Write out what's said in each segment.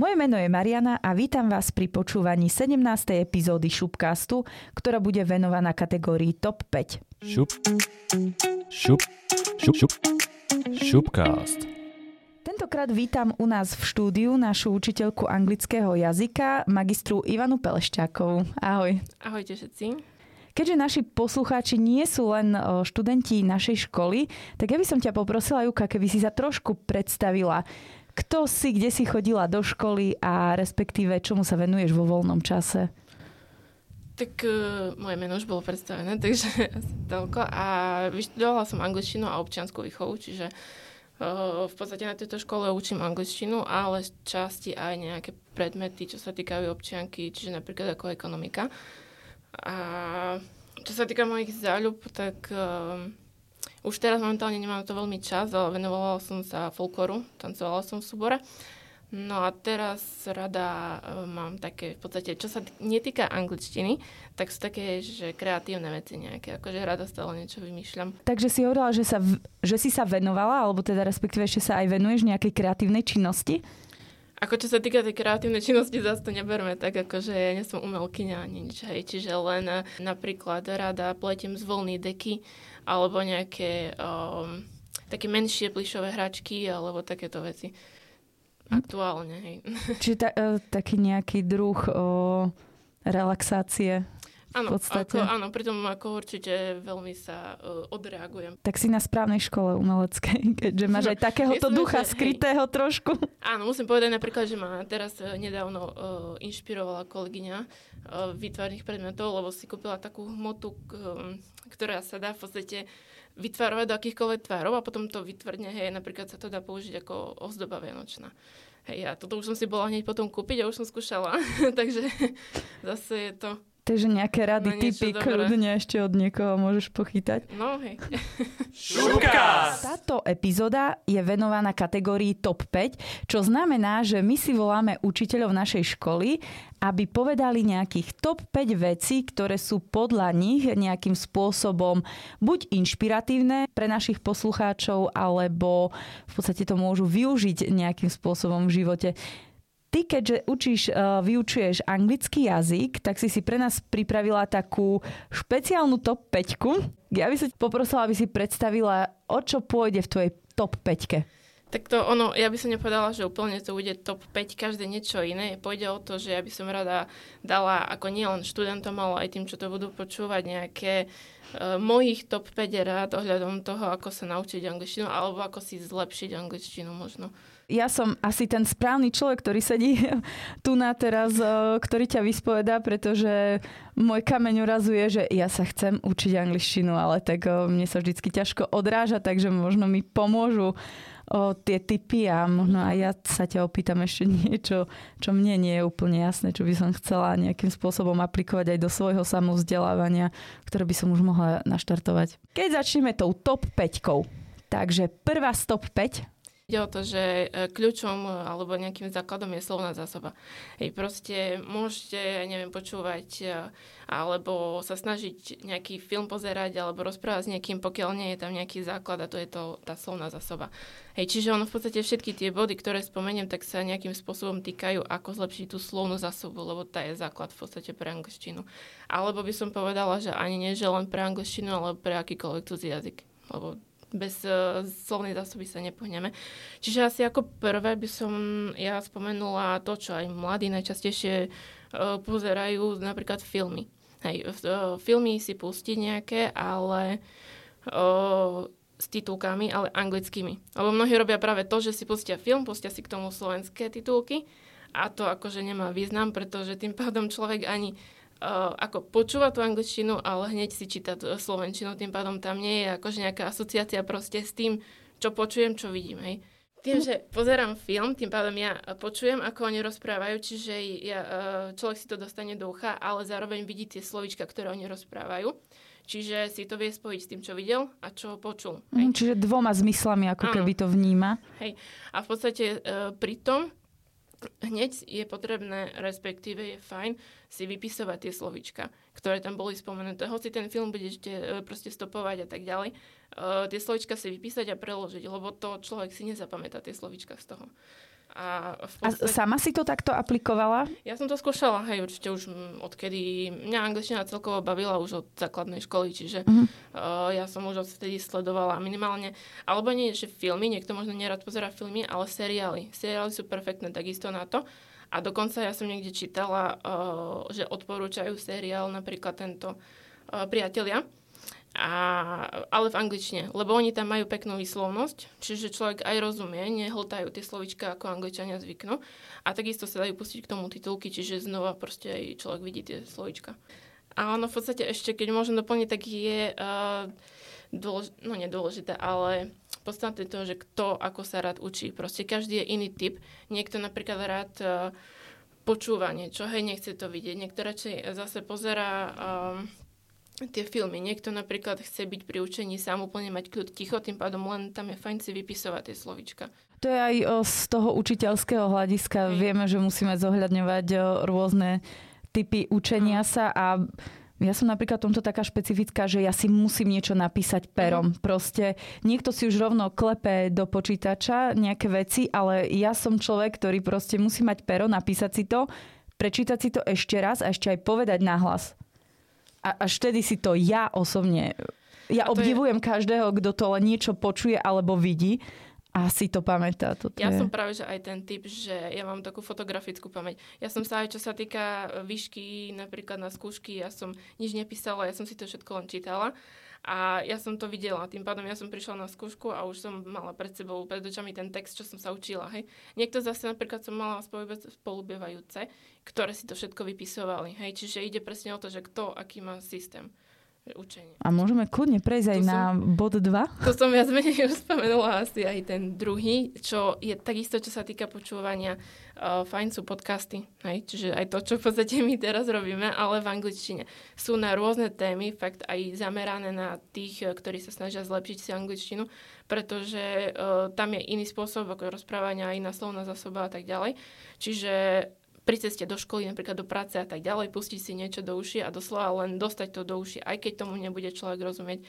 Moje meno je Mariana a vítam vás pri počúvaní 17. epizódy Šupcastu, ktorá bude venovaná kategórii TOP 5. Šup, šup, šup, šup, šupcast. Tentokrát vítam u nás v štúdiu našu učiteľku anglického jazyka, magistru Ivanu Pelešťákovú. Ahoj. Ahojte všetci. Keďže naši poslucháči nie sú len študenti našej školy, tak ja by som ťa poprosila, Juka, keby si sa trošku predstavila. Kto si, kde si chodila do školy a respektíve čomu sa venuješ vo voľnom čase? Tak uh, moje meno už bolo predstavené, takže asi toľko. A vyštudovala som angličtinu a občianskú výchovu, čiže uh, v podstate na tejto škole učím angličtinu, ale časti aj nejaké predmety, čo sa týkajú občianky, čiže napríklad ako ekonomika. A čo sa týka mojich záľub, tak uh, už teraz momentálne nemám to veľmi čas, ale venovala som sa folkloru, tancovala som v súbore. No a teraz rada uh, mám také, v podstate, čo sa netýka angličtiny, tak sú také, že kreatívne veci nejaké, akože rada stále niečo vymýšľam. Takže si hovorila, že, sa, že si sa venovala, alebo teda respektíve ešte sa aj venuješ nejakej kreatívnej činnosti? Ako čo sa týka tej kreatívnej činnosti, zase to neberme tak, ako že ja nie som umelkyňa ani nič, hej. Čiže len uh, napríklad rada pletiem z voľný deky, alebo nejaké um, také menšie plišové hračky, alebo takéto veci. Aktuálne, hej. Čiže ta, uh, taký nejaký druh uh, relaxácie Áno, ako, áno, pritom ako určite veľmi sa uh, odreagujem. Tak si na správnej škole umeleckej, keďže máš aj takéhoto Myslím, ducha že, skrytého hej, trošku. Áno, musím povedať napríklad, že ma teraz uh, nedávno uh, inšpirovala kolegyňa uh, výtvarných predmetov, lebo si kúpila takú hmotu, uh, ktorá sa dá v podstate vytvárovať do akýchkoľvek tvárov a potom to vytvrdne, hej, napríklad sa to dá použiť ako ozdoba vianočná. Hej, a toto už som si bola hneď potom kúpiť a už som skúšala, takže zase je to Takže nejaké rady, no, typy, kľudne ešte od niekoho môžeš pochytať. No hej. Táto epizóda je venovaná kategórii TOP 5, čo znamená, že my si voláme učiteľov našej školy, aby povedali nejakých top 5 vecí, ktoré sú podľa nich nejakým spôsobom buď inšpiratívne pre našich poslucháčov, alebo v podstate to môžu využiť nejakým spôsobom v živote. Ty, keďže učíš, uh, vyučuješ anglický jazyk, tak si si pre nás pripravila takú špeciálnu top 5. Ja by som poprosila, aby si predstavila, o čo pôjde v tvojej top 5. Tak to ono, ja by som nepovedala, že úplne to bude top 5, každé niečo iné. Pôjde o to, že ja by som rada dala ako nielen študentom, ale aj tým, čo to budú počúvať, nejaké uh, mojich top 5 rád ohľadom toho, ako sa naučiť angličtinu, alebo ako si zlepšiť angličtinu možno ja som asi ten správny človek, ktorý sedí tu na teraz, eh, ktorý ťa vyspovedá, pretože môj kameň urazuje, že ja sa chcem učiť angličtinu, ale tak eh, mne sa vždycky ťažko odráža, takže možno mi pomôžu o tie typy a možno aj ja sa ťa opýtam ešte niečo, čo mne nie je úplne jasné, čo by som chcela nejakým spôsobom aplikovať aj do svojho samovzdelávania, ktoré by som už mohla naštartovať. Keď začneme tou top 5. Takže prvá stop 5 Ide o to, že e, kľúčom e, alebo nejakým základom je slovná zásoba. Hej, proste môžete, neviem, počúvať e, alebo sa snažiť nejaký film pozerať alebo rozprávať s niekým, pokiaľ nie je tam nejaký základ a to je to, tá slovná zásoba. Hej, čiže ono v podstate všetky tie body, ktoré spomeniem, tak sa nejakým spôsobom týkajú, ako zlepšiť tú slovnú zásobu, lebo tá je základ v podstate pre angličtinu. Alebo by som povedala, že ani nie, že len pre angličtinu, ale pre akýkoľvek cudzí jazyk. Lebo bez uh, slovnej zásoby sa nepohneme. Čiže asi ako prvé by som ja spomenula to, čo aj mladí najčastejšie uh, pozerajú, napríklad filmy. Hej, uh, filmy si pustiť nejaké, ale uh, s titulkami, ale anglickými. Lebo mnohí robia práve to, že si pustia film, pustia si k tomu slovenské titulky a to akože nemá význam, pretože tým pádom človek ani uh, ako počúva tú angličtinu, ale hneď si číta tú slovenčinu, tým pádom tam nie je akože nejaká asociácia proste s tým, čo počujem, čo vidím, hej. Tým, že pozerám film, tým pádom ja počujem, ako oni rozprávajú, čiže ja, uh, človek si to dostane do ucha, ale zároveň vidí tie slovička, ktoré oni rozprávajú. Čiže si to vie spojiť s tým, čo videl a čo počul. Hej. Mm, čiže dvoma zmyslami, ako Áno. keby to vníma. Hej. A v podstate uh, pri tom hneď je potrebné, respektíve je fajn si vypisovať tie slovička, ktoré tam boli spomenuté. Hoci ten film bude ešte e, proste stopovať a tak ďalej, uh, tie slovička si vypísať a preložiť, lebo to človek si nezapamätá tie slovička z toho. A, v A podstate, sama si to takto aplikovala? ja som to skúšala, hej, určite už mm, odkedy mňa angličtina celkovo bavila už od základnej školy, čiže Mhm. uh, ja som už odtedy sledovala minimálne, alebo nie, že filmy, niekto možno nerad pozera filmy, ale seriály. Seriály sú perfektné takisto na to. A dokonca ja som niekde čítala, uh, že odporúčajú seriál napríklad tento uh, Priatelia, a, ale v angličtine, lebo oni tam majú peknú výslovnosť, čiže človek aj rozumie, nehltajú tie slovička ako angličania zvyknú a takisto sa dajú pustiť k tomu titulky, čiže znova proste aj človek vidí tie slovička. A ono v podstate ešte, keď môžem doplniť, tak je uh, dôlež- no nedôležité, ale podstatné to, že kto ako sa rád učí. Proste každý je iný typ. Niekto napríklad rád uh, počúva niečo, hej, nechce to vidieť. Niekto radšej zase pozera um, tie filmy. Niekto napríklad chce byť pri učení sám úplne mať kľud ticho, tým pádom len tam je fajn si vypisovať tie slovička. To je aj o, z toho učiteľského hľadiska. Hej. Vieme, že musíme zohľadňovať o, rôzne typy učenia sa a ja som napríklad tomto taká špecifická, že ja si musím niečo napísať perom. Proste niekto si už rovno klepe do počítača nejaké veci, ale ja som človek, ktorý proste musí mať pero, napísať si to, prečítať si to ešte raz a ešte aj povedať nahlas. A až vtedy si to ja osobne... Ja to je- obdivujem každého, kto to len niečo počuje alebo vidí a si to pamätá. Toto Ja je... som práve že aj ten typ, že ja mám takú fotografickú pamäť. Ja som sa aj, čo sa týka výšky, napríklad na skúšky, ja som nič nepísala, ja som si to všetko len čítala. A ja som to videla, tým pádom ja som prišla na skúšku a už som mala pred sebou, pred očami ten text, čo som sa učila. Hej. Niekto zase napríklad som mala spolubieva- spolubievajúce, ktoré si to všetko vypisovali. Hej. Čiže ide presne o to, že kto aký má systém že učenia. A môžeme kľudne prejsť aj Tu na bod 2. To som viac menej už spomenula asi aj ten druhý, čo je takisto, čo sa týka počúvania. Uh, fajn sú podcasty, hej? čiže aj to, čo v podstate my teraz robíme, ale v angličtine. Sú na rôzne témy, fakt aj zamerané na tých, eh, ktorí sa snažia zlepšiť si angličtinu, pretože uh, tam je iný spôsob ako rozprávania, iná slovná zásoba a tak ďalej. Čiže pri ceste do školy, napríklad do práce a tak ďalej, pustiť si niečo do uši a doslova len dostať to do uši, aj keď tomu nebude človek rozumieť.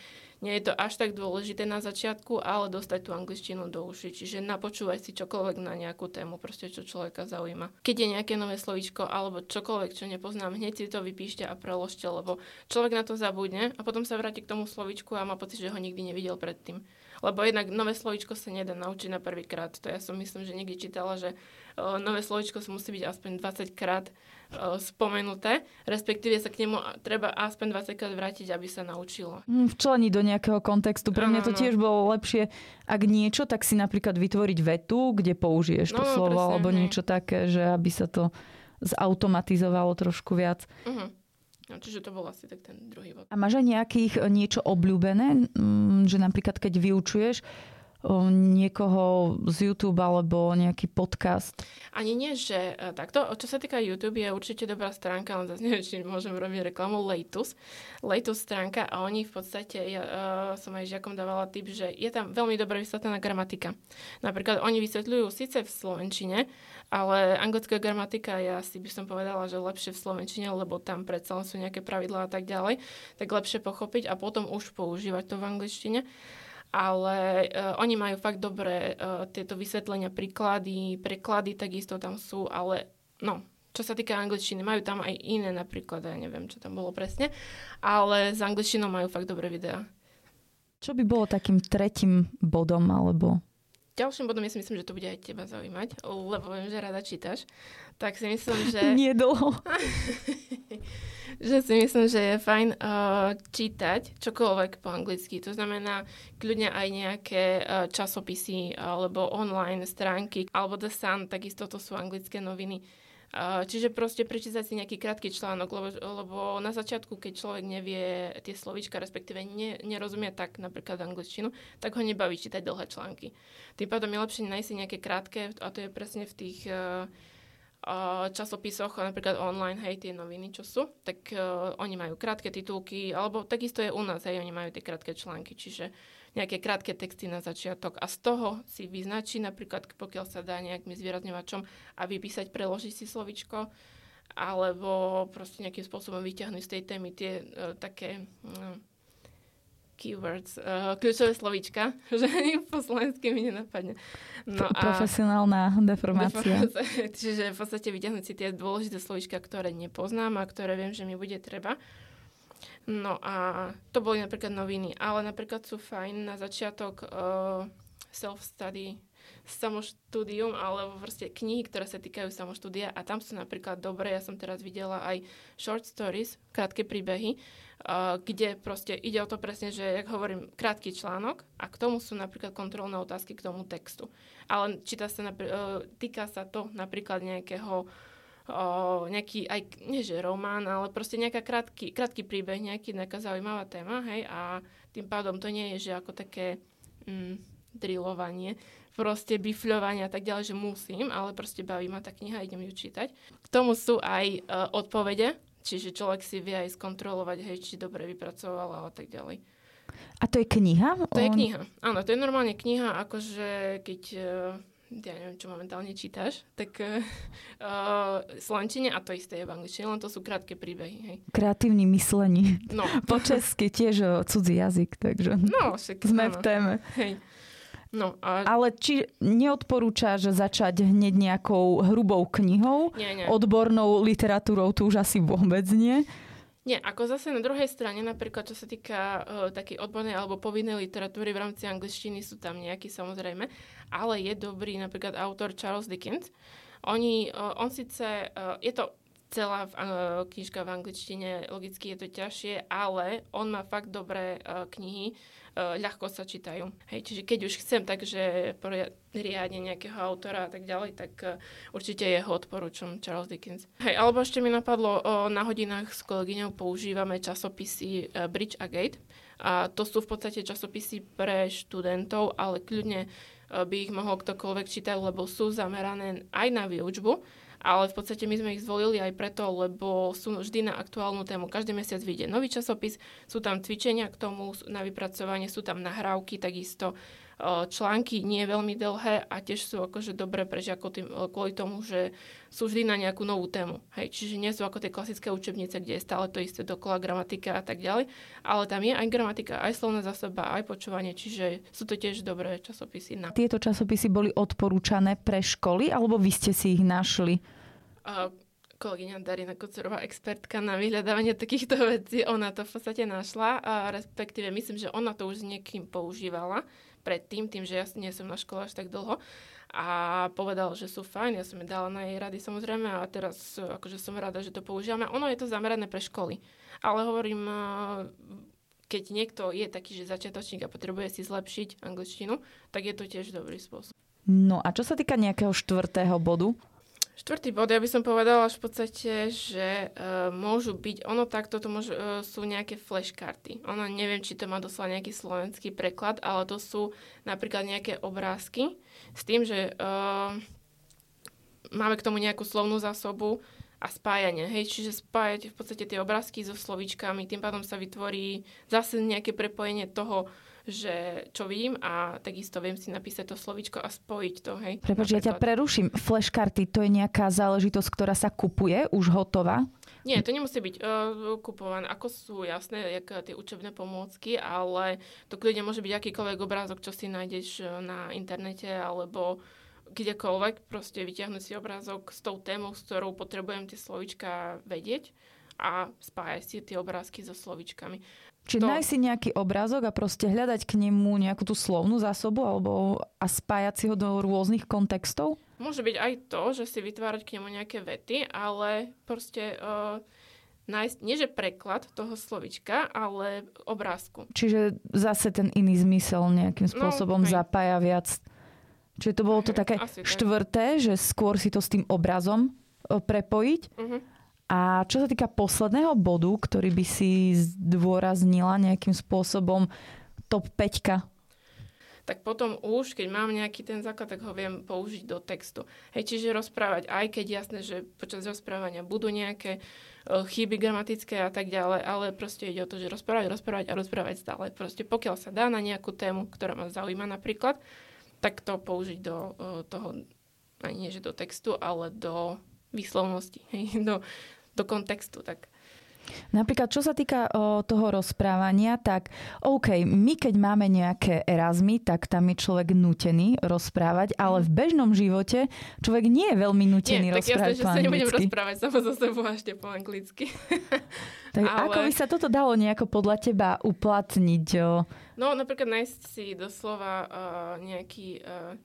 Nie je to až tak dôležité na začiatku, ale dostať tú angličtinu do uši. Čiže napočúvaj si čokoľvek na nejakú tému, proste čo človeka zaujíma. Keď je nejaké nové slovíčko alebo čokoľvek, čo nepoznám, hneď si to vypíšte a preložte, lebo človek na to zabudne a potom sa vráti k tomu slovíčku a má pocit, že ho nikdy nevidel predtým. Lebo jednak nové slovíčko sa nedá naučiť na prvýkrát. To ja som myslím, že niekde čítala, že nové slovíčko sa musí byť aspoň 20 krát spomenuté, respektíve sa k nemu treba aspoň 20 krát vrátiť, aby sa naučilo. Hm, Včleniť do nejakého kontextu. Pre mňa to tiež bolo lepšie, ak niečo, tak si napríklad vytvoriť vetu, kde použiješ to No, no, slovo, presne, alebo hej. niečo také, že aby sa to zautomatizovalo trošku viac. Uh-huh. No, čiže to bol asi tak ten druhý bod. A máš aj nejakých e, niečo obľúbené, mm, že napríklad keď vyučuješ niekoho z YouTube alebo nejaký podcast? Ani nie, že e, takto. Čo sa týka YouTube, je určite dobrá stránka, ale zase neviem, či môžem robiť reklamu, Leitus. Leitus stránka a oni v podstate, ja uh, som aj žiakom dávala tip, že je tam veľmi dobre vysvetlená gramatika. Napríklad oni vysvetľujú síce v slovenčine, ale anglická gramatika je asi by som povedala, že lepšie v slovenčine, lebo tam predsa len sú nejaké pravidlá a tak ďalej, tak lepšie pochopiť a potom už používať to v angličtine ale uh, oni majú fakt dobré uh, tieto vysvetlenia, príklady, preklady takisto tam sú, ale no, čo sa týka angličtiny, majú tam aj iné napríklad, ja neviem, čo tam bolo presne, ale s angličtinou majú fakt dobré videá. Čo by bolo takým tretím bodom alebo... Ďalším bodom, ja si myslím, že to bude aj teba zaujímať, lebo viem, že rada čítaš, tak si myslím, že... Nie dlho. že si myslím, že je fajn uh, čítať čokoľvek po anglicky. To znamená kľudne aj nejaké uh, časopisy alebo online stránky, alebo The Sun, takisto to sú anglické noviny. Uh, čiže proste prečítať si nejaký krátky článok, lebo, lebo na začiatku, keď človek nevie tie slovíčka, respektíve ne, nerozumie tak napríklad angličtinu, tak ho nebaví čítať dlhé články. Tým pádom je lepšie nájsť si nejaké krátke, a to je presne v tých uh, uh, časopisoch, napríklad online, hej, tie noviny, čo sú, tak uh, oni majú krátke titulky, alebo takisto je u nás, hej, oni majú tie krátke články, čiže nejaké krátke texty na začiatok. A z toho si vyznačí napríklad, pokiaľ sa dá nejakým zvýrazňovačom a vypísať, preložiť si slovičko, alebo proste nejakým spôsobom vyťahnuť z tej témy tie uh, také uh, keywords, uh, kľúčové slovíčka, že ani po slovensky mi nenapadne. No a Profesionálna deformácia. deformácia. Čiže v podstate vyťahnuť si tie dôležité slovíčka, ktoré nepoznám a ktoré viem, že mi bude treba. No a to boli napríklad noviny, ale napríklad sú fajn na začiatok uh, self-study samoštúdium alebo proste knihy, ktoré sa týkajú samoštúdia a tam sú napríklad dobré, ja som teraz videla aj short stories, krátke príbehy, kde proste ide o to presne, že, jak hovorím, krátky článok a k tomu sú napríklad kontrolné otázky k tomu textu. Ale číta sa uh, týka sa to napríklad nejakého o, nejaký, aj nie že román, ale proste nejaká krátky, krátky príbeh, nejaký, nejaká zaujímavá téma, hej, a tým pádom to nie je, že ako také mm, drillovanie, proste bifľovanie a tak ďalej, že musím, ale proste baví ma tá kniha, idem ju čítať. K tomu sú aj uh, odpovede, čiže človek si vie aj skontrolovať, hej, či dobre vypracovala a tak ďalej. A to je kniha? To je kniha. Áno, to je normálne kniha, akože keď uh, ja neviem, čo momentálne čítaš, tak uh, slančine a to isté je v angličtine, len to sú krátke príbehy. Hej. Kreatívny myslení. No. Po česky tiež cudzí jazyk, takže no, však, sme áno. v téme. Hej. No, a... Ale či neodporúčaš začať hneď nejakou hrubou knihou? Nie, nie. Odbornou literatúrou tu už asi vôbec nie? Nie, ako zase na druhej strane, napríklad čo sa týka uh, takej odbornej alebo povinnej literatúry v rámci angličtiny sú tam nejaký samozrejme, ale je dobrý napríklad autor Charles Dickens. Oni, uh, on síce, uh, je to celá uh, knižka v angličtine, logicky je to ťažšie, ale on má fakt dobré uh, knihy, uh, ľahko sa čítajú. Hej, čiže keď už chcem takže riadne nejakého autora a tak ďalej, tak určite jeho odporúčam Charles Dickens. Hej, alebo ešte mi napadlo, na hodinách s kolegyňou používame časopisy Bridge a Gate. A to sú v podstate časopisy pre študentov, ale kľudne by ich mohol ktokoľvek čítať, lebo sú zamerané aj na výučbu ale v podstate my sme ich zvolili aj preto, lebo sú vždy na aktuálnu tému. Každý mesiac vyjde nový časopis, sú tam cvičenia k tomu na vypracovanie, sú tam nahrávky takisto články nie veľmi dlhé a tiež sú akože dobré pre žiakov tým, kvôli tomu, že sú vždy na nejakú novú tému. Hej, čiže nie sú ako tie klasické učebnice, kde je stále to isté dokola gramatika a tak ďalej, ale tam je aj gramatika, aj slovná zásoba, aj počúvanie, čiže sú to tiež dobré časopisy. Na... Tieto časopisy boli odporúčané pre školy, alebo vy ste si ich našli? Uh, kolegyňa Darina Kocorová, expertka na vyhľadávanie takýchto vecí, ona to v podstate našla a respektíve myslím, že ona to už s niekým používala predtým, tým, že ja nie som na škole až tak dlho a povedal, že sú fajn, ja som mi dala na jej rady samozrejme a teraz akože som rada, že to používame. Ono je to zamerané pre školy, ale hovorím, keď niekto je taký, že začiatočník a potrebuje si zlepšiť angličtinu, tak je to tiež dobrý spôsob. No a čo sa týka nejakého štvrtého bodu? Štvrtý bod, ja by som povedala v podstate, že uh, môžu byť, ono takto to môžu, uh, sú nejaké flashkarty. Ono neviem, či to má doslova nejaký slovenský preklad, ale to sú napríklad nejaké obrázky s tým, že uh, máme k tomu nejakú slovnú zásobu a spájanie. Hej, čiže spájať v podstate tie obrázky so slovíčkami, tým pádom sa vytvorí zase nejaké prepojenie toho, že čo vidím a takisto viem si napísať to slovičko a spojiť to. Hej, Prepač, ja ťa preruším. Flashkarty, to je nejaká záležitosť, ktorá sa kupuje, už hotová? Nie, to nemusí byť uh, kupované. Ako sú jasné, jak tie učebné pomôcky, ale to kľudne môže byť akýkoľvek obrázok, čo si nájdeš na internete alebo kdekoľvek. Proste vyťahnuť si obrázok s tou témou, s ktorou potrebujem tie slovička vedieť a spájať si tie obrázky so slovičkami. Čiže nájsť si nejaký obrázok a proste hľadať k nemu nejakú tú slovnú zásobu alebo a spájať si ho do rôznych kontextov? Môže byť aj to, že si vytvárať k nemu nejaké vety, ale proste uh, nájsť, nie že preklad toho slovička, ale obrázku. Čiže zase ten iný zmysel nejakým no, spôsobom no, zapája viac. Čiže to bolo to také Asi štvrté, tak. že skôr si to s tým obrazom uh, prepojiť. Uh-huh. A čo sa týka posledného bodu, ktorý by si zdôraznila nejakým spôsobom top 5 tak potom už, keď mám nejaký ten základ, tak ho viem použiť do textu. Hej, čiže rozprávať, aj keď jasné, že počas rozprávania budú nejaké uh, chyby gramatické a tak ďalej, ale proste ide o to, že rozprávať, rozprávať a rozprávať stále. Proste pokiaľ sa dá na nejakú tému, ktorá ma zaujíma napríklad, tak to použiť do uh, toho, ani nie že do textu, ale do výslovnosti, hej, do, do kontextu. Tak. Napríklad, čo sa týka o, toho rozprávania, tak OK, my keď máme nejaké erazmy, tak tam je človek nutený rozprávať, ale v bežnom živote človek nie je veľmi nutený Nie, tak rozprávať jasné, že po sa nebudem anglicky. rozprávať sama so sebou až po anglicky. Tak ale- ako by sa toto dalo nejako podľa teba uplatniť? O, No napríklad nájsť si doslova uh, nejaký uh,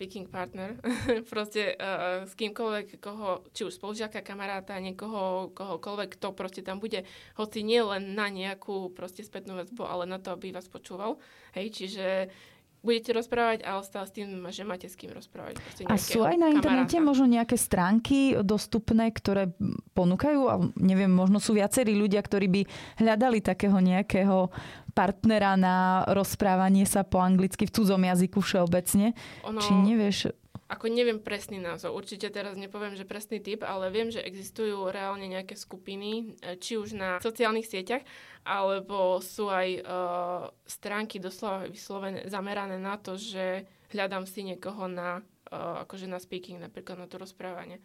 speaking partner, proste uh, s kýmkoľvek, koho, či už spolužiaka, kamaráta, niekoho, kohokoľvek, kto proste tam bude, hoci nie len na nejakú proste spätnú väzbu, ale na to, aby vás počúval. Hej, čiže budete rozprávať, ale stále s tým, že máte s kým rozprávať. A sú aj na internete kamaráta. možno nejaké stránky dostupné, ktoré ponúkajú? A neviem, možno sú viacerí ľudia, ktorí by hľadali takého nejakého partnera na rozprávanie sa po anglicky v cudzom jazyku všeobecne. Ono, Či nevieš, Ako neviem presný názov, určite teraz nepoviem, že presný typ, ale viem, že existujú reálne nejaké skupiny, e, či už na sociálnych sieťach, alebo sú aj uh, stránky doslova vyslovené, zamerané na to, že hľadám si niekoho na, uh, akože na speaking, napríklad na to rozprávanie.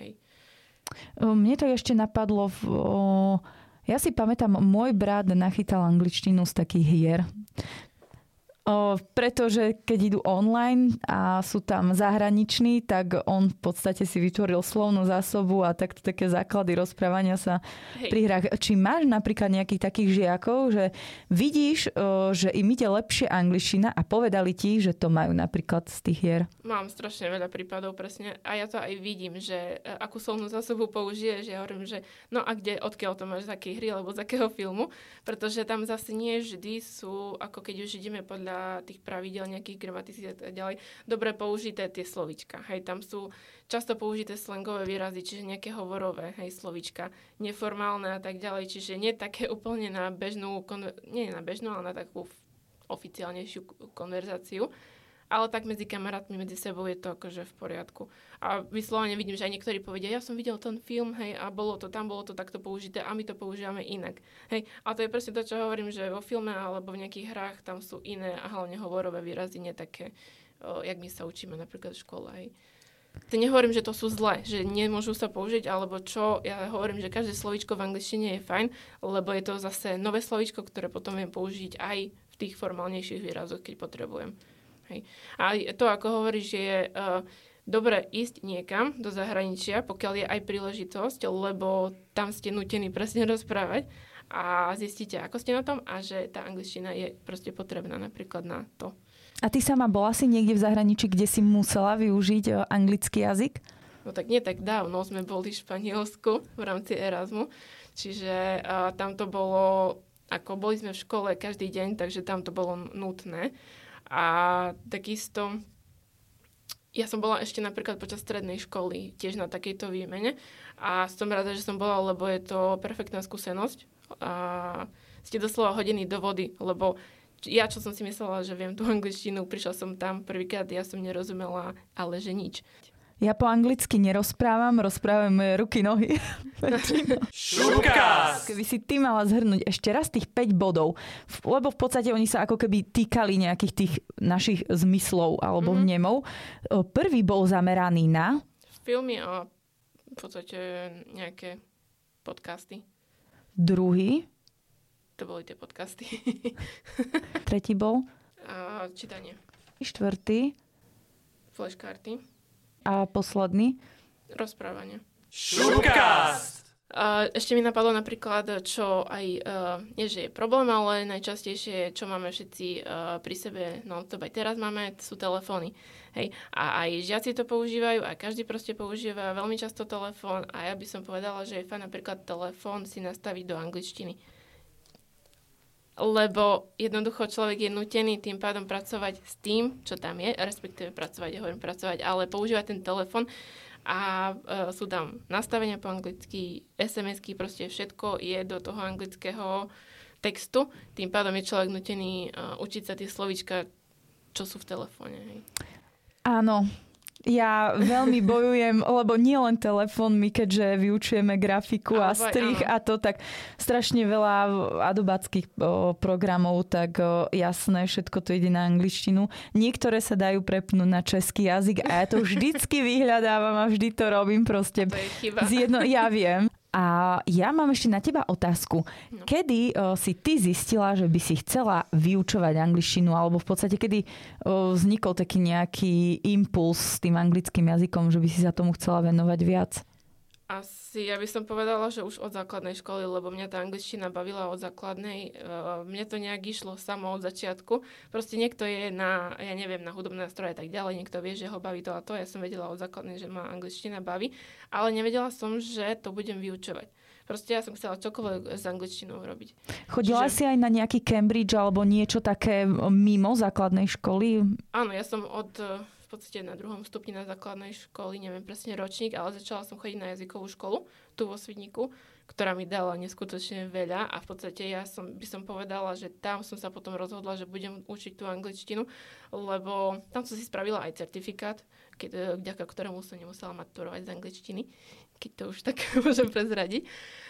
Hej. Mne to ešte napadlo, v, o, ja si pamätám, môj brat nachytal angličtinu z takých hier. O, pretože keď idú online a sú tam zahraniční, tak on v podstate si vytvoril slovnú zásobu a takto také základy rozprávania sa Hej. pri hrách. Či máš napríklad nejakých takých žiakov, že vidíš, o, že im ide lepšie angličtina a povedali ti, že to majú napríklad z tých hier. Mám strašne veľa prípadov presne a ja to aj vidím, že e, akú slovnú zásobu použiješ. Ja hovorím, že no a kde, odkiaľ to máš, z akej hry alebo z akého filmu, pretože tam zase nie vždy sú, ako keď už ideme podľa tých pravidel nejakých gramatícií a tak ďalej, dobre použité tie slovička. Hej, tam sú často použité slangové výrazy, čiže nejaké hovorové, hej, slovička, neformálne a tak ďalej, čiže nie také úplne na bežnú, konver- nie na bežnú, ale na takú oficiálnejšiu konverzáciu. Ale tak medzi kamarátmi, medzi sebou je to akože v poriadku. A vyslovene vidím, že aj niektorí povedia, ja som videl ten film, hej, a bolo to tam, bolo to takto použité a my to používame inak. Hej, a to je presne to, čo hovorím, že vo filme alebo v nejakých hrách tam sú iné a hlavne hovorové výrazy, nie také, o, jak my sa učíme napríklad v škole, hej. To nehovorím, že to sú zlé, že nemôžu sa použiť, alebo čo, ja hovorím, že každé slovíčko v angličtine je fajn, lebo je to zase nové slovíčko, ktoré potom viem použiť aj v tých formálnejších výrazoch, keď potrebujem. Hej. A to, ako hovoríš, že je uh, dobre ísť niekam do zahraničia, pokiaľ je aj príležitosť, lebo tam ste nutení presne rozprávať a zistíte, ako ste na tom a že tá angličtina je proste potrebná napríklad na to. A ty sama bola si niekde v zahraničí, kde si musela využiť o, anglický jazyk? No tak nie tak dávno sme boli v Španielsku v rámci Erasmu, čiže uh, tam to bolo, ako boli sme v škole každý deň, takže tam to bolo nutné. A takisto ja som bola ešte napríklad počas strednej školy tiež na takejto výmene a som rada, že som bola, lebo je to perfektná skúsenosť. A ste doslova hodení do vody, lebo ja, čo som si myslela, že viem tú angličtinu, prišla som tam prvýkrát, ja som nerozumela, ale že nič. Ja po anglicky nerozprávam, rozprávam moje ruky, nohy. Šupkás! Keby si ty mala zhrnúť ešte raz tých 5 bodov, lebo v podstate oni sa ako keby týkali nejakých tých našich zmyslov alebo Mhm. mm-hmm. vnemov. Prvý bol zameraný na... filmy a v podstate nejaké podcasty. Druhý, To boli tie podcasty. tretí bol, a čítanie. štvrtý Flashkarty. A posledný. Rozprávanie. Šupkás! A ešte mi napadlo napríklad, čo aj, uh, nie že je problém, ale najčastejšie, čo máme všetci uh, pri sebe, no to aj teraz máme, sú telefóny. Hej. A aj žiaci to používajú, a každý proste používa veľmi často telefón a ja by som povedala, že je fajn napríklad telefón si nastaviť do angličtiny. Lebo jednoducho človek je nutený tým pádom pracovať s tým, čo tam je, respektíve pracovať, ja hovorím pracovať, ale používať ten telefón a e, sú tam nastavenia po anglicky, SMS-ky, proste všetko je do toho anglického textu. Tým pádom je človek nutený e, učiť sa tie slovíčka, čo sú v telefóne. Áno, ja veľmi bojujem, lebo nie len telefón, my keďže vyučujeme grafiku a strich áno. a to, tak strašne veľa adobáckých o, programov, tak o, jasné, všetko to ide na angličtinu. Niektoré sa dajú prepnúť na český jazyk a ja to vždycky vyhľadávam a vždy to robím proste. To je chyba. Z jedno, ja viem. A ja mám ešte na teba otázku. No. Kedy o, si ty zistila, že by si chcela vyučovať angličtinu, alebo v podstate kedy o, vznikol taký nejaký impuls s tým anglickým jazykom, že by si sa tomu chcela venovať viac? Asi, ja by som povedala, že už od základnej školy, lebo mňa tá angličtina bavila od základnej. Mne to nejak išlo samo od začiatku. Proste niekto je na, ja neviem, na hudobné stroje a tak ďalej, niekto vie, že ho baví to a to. Ja som vedela od základnej, že ma angličtina baví, ale nevedela som, že to budem vyučovať. Proste ja som chcela čokoľvek s angličtinou robiť. Chodila Čiže... si aj na nejaký Cambridge alebo niečo také mimo základnej školy? Áno, ja som od podstate na druhom stupni na základnej školy, neviem presne ročník, ale začala som chodiť na jazykovú školu tu vo Svidniku, ktorá mi dala neskutočne veľa a v podstate ja som, by som povedala, že tam som sa potom rozhodla, že budem učiť tú angličtinu, lebo tam som si spravila aj certifikát, keď, vďaka ktorému som nemusela maturovať z angličtiny, keď to už tak môžem prezradiť.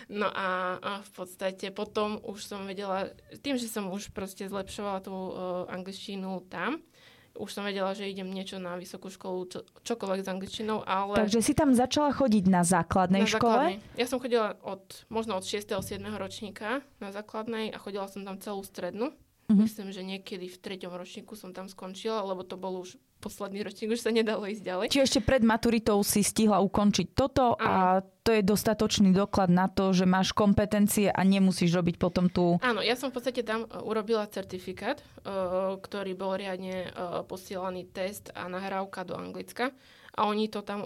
No a, a v podstate potom už som vedela, tým, že som už proste zlepšovala tú uh, angličtinu tam, už som vedela, že idem niečo na vysokú školu, čo, čokoľvek s angličtinou, ale... Takže si tam začala chodiť na základnej na škole? Základnej. Ja som chodila od, možno od 6. 7. ročníka na základnej a chodila som tam celú strednú. Mm-hmm. Myslím, že niekedy v treťom ročníku som tam skončila, lebo to bol už posledný ročník, už sa nedalo ísť ďalej. Či ešte pred maturitou si stihla ukončiť toto a to je dostatočný doklad na to, že máš kompetencie a nemusíš robiť potom tú... Áno, ja som v podstate tam e, urobila certifikát, e, ktorý bol riadne e, posielaný test a nahrávka do Anglicka a oni to tam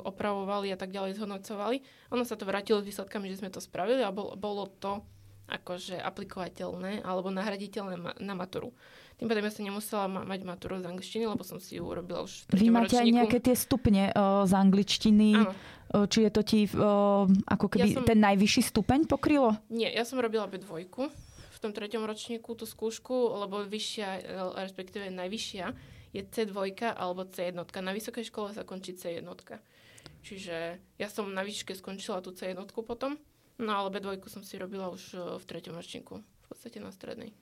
opravovali a tak ďalej zhodnocovali. Ono sa to vrátilo s výsledkami, že sme to spravili a bolo to akože aplikovateľné alebo nahraditeľné na maturu. Tým pádom ja som nemusela ma- mať maturu z angličtiny, lebo som si ju urobila už v Vy máte ročníku. aj nejaké tie stupne o, z angličtiny? Áno. O, či je to ti o, ako keby ja som... ten najvyšší stupeň pokrylo? Nie, ja som robila B2 v tom treťom ročníku tú skúšku, lebo vyššia, respektíve najvyššia je C2 alebo C1. Na vysokej škole sa končí C1. Čiže ja som na výške skončila tú C1 potom, no ale B2 som si robila už v treťom ročníku, v podstate na strednej.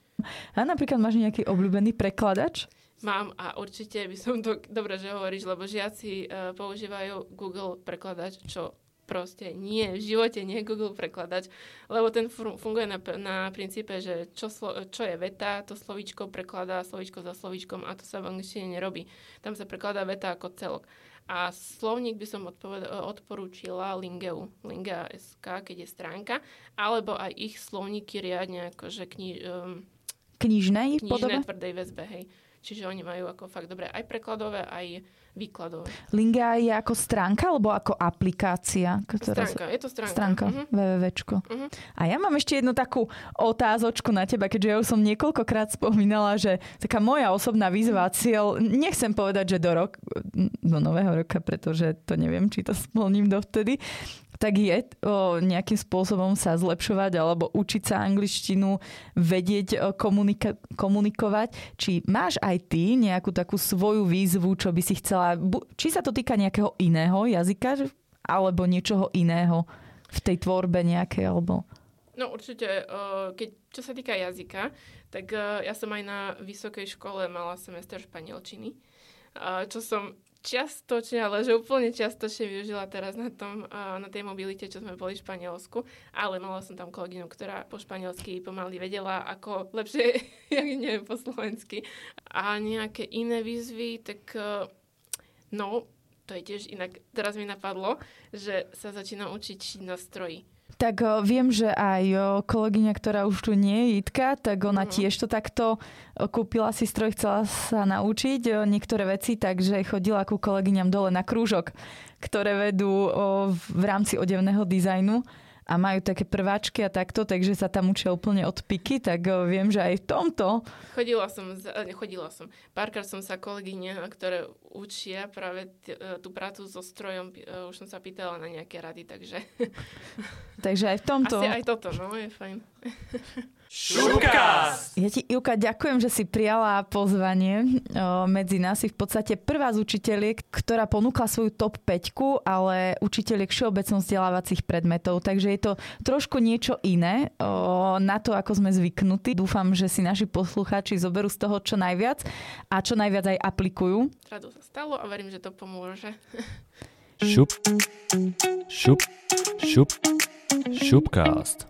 A napríklad máš nejaký obľúbený prekladač? Mám a určite by som to, dobre, že hovoríš, lebo žiaci uh, používajú Google prekladač, čo proste nie, v živote nie Google prekladač, lebo ten funguje na, na princípe, že čo, slo, čo je veta, to slovíčko prekladá slovíčko za slovíčkom a to sa v angličtine nerobí. Tam sa prekladá veta ako celok. A slovník by som odpoved- odporúčila Lingeu, Lingea.sk, keď je stránka, alebo aj ich slovníky riadne, akože kni- um, knižnej podobe? Knižnej tvrdej väzbe, hej. Čiže oni majú ako fakt dobré aj prekladové, aj výkladové. Linga je ako stránka alebo ako aplikácia? Ktorá stránka, sa... je to stránka. Stránka, uh-huh. wwwčko. Uh-huh. A ja mám ešte jednu takú otázočku na teba, keďže ja už som niekoľkokrát spomínala, že taká moja osobná výzva, cieľ, nechcem povedať, že do rok, do nového roka, pretože to neviem, či to splním dovtedy, tak je o, nejakým spôsobom sa zlepšovať alebo učiť sa angličtinu, vedieť o, komunika- komunikovať. Či máš aj ty nejakú takú svoju výzvu, čo by si chcela, či sa to týka nejakého iného jazyka alebo niečoho iného v tej tvorbe nejakej alebo... No určite, keď, čo sa týka jazyka, tak ja som aj na vysokej škole mala semester španielčiny, čo som čiastočne, ale že úplne čiastočne využila teraz na, tom, na tej mobilite, čo sme boli v Španielsku, ale mala som tam kolegyňu, ktorá po španielsky pomaly vedela, ako lepšie, jak neviem, po slovensky. A nejaké iné výzvy, tak no, to je tiež inak, teraz mi napadlo, že sa začína učiť na stroji tak o, viem, že aj o, kolegyňa, ktorá už tu nie je, Jitka, tak ona uh-huh. tiež to takto o, kúpila si stroj, chcela sa naučiť o, niektoré veci, takže chodila ku kolegyňam dole na krúžok, ktoré vedú o, v rámci odevného dizajnu a majú také prváčky a takto, takže sa tam učia úplne od piky, tak viem, že aj v tomto. Chodila som, chodila som. Párkrát som sa kolegyne, ktoré učia práve t- e, tú prácu so strojom, už som sa pýtala na nejaké rady, takže... takže aj v tomto. Asi aj toto, no, je fajn. Šupkast! Ja ti, Ivka, ďakujem, že si prijala pozvanie o, medzi nás. Si v podstate prvá z učiteľiek, ktorá ponúkla svoju top 5, ale učiteľiek všeobecnom vzdelávacích predmetov. Takže je to trošku niečo iné o, na to, ako sme zvyknutí. Dúfam, že si naši poslucháči zoberú z toho čo najviac a čo najviac aj aplikujú. Rado sa stalo a verím, že to pomôže. Šup, šup, šup, šupcast.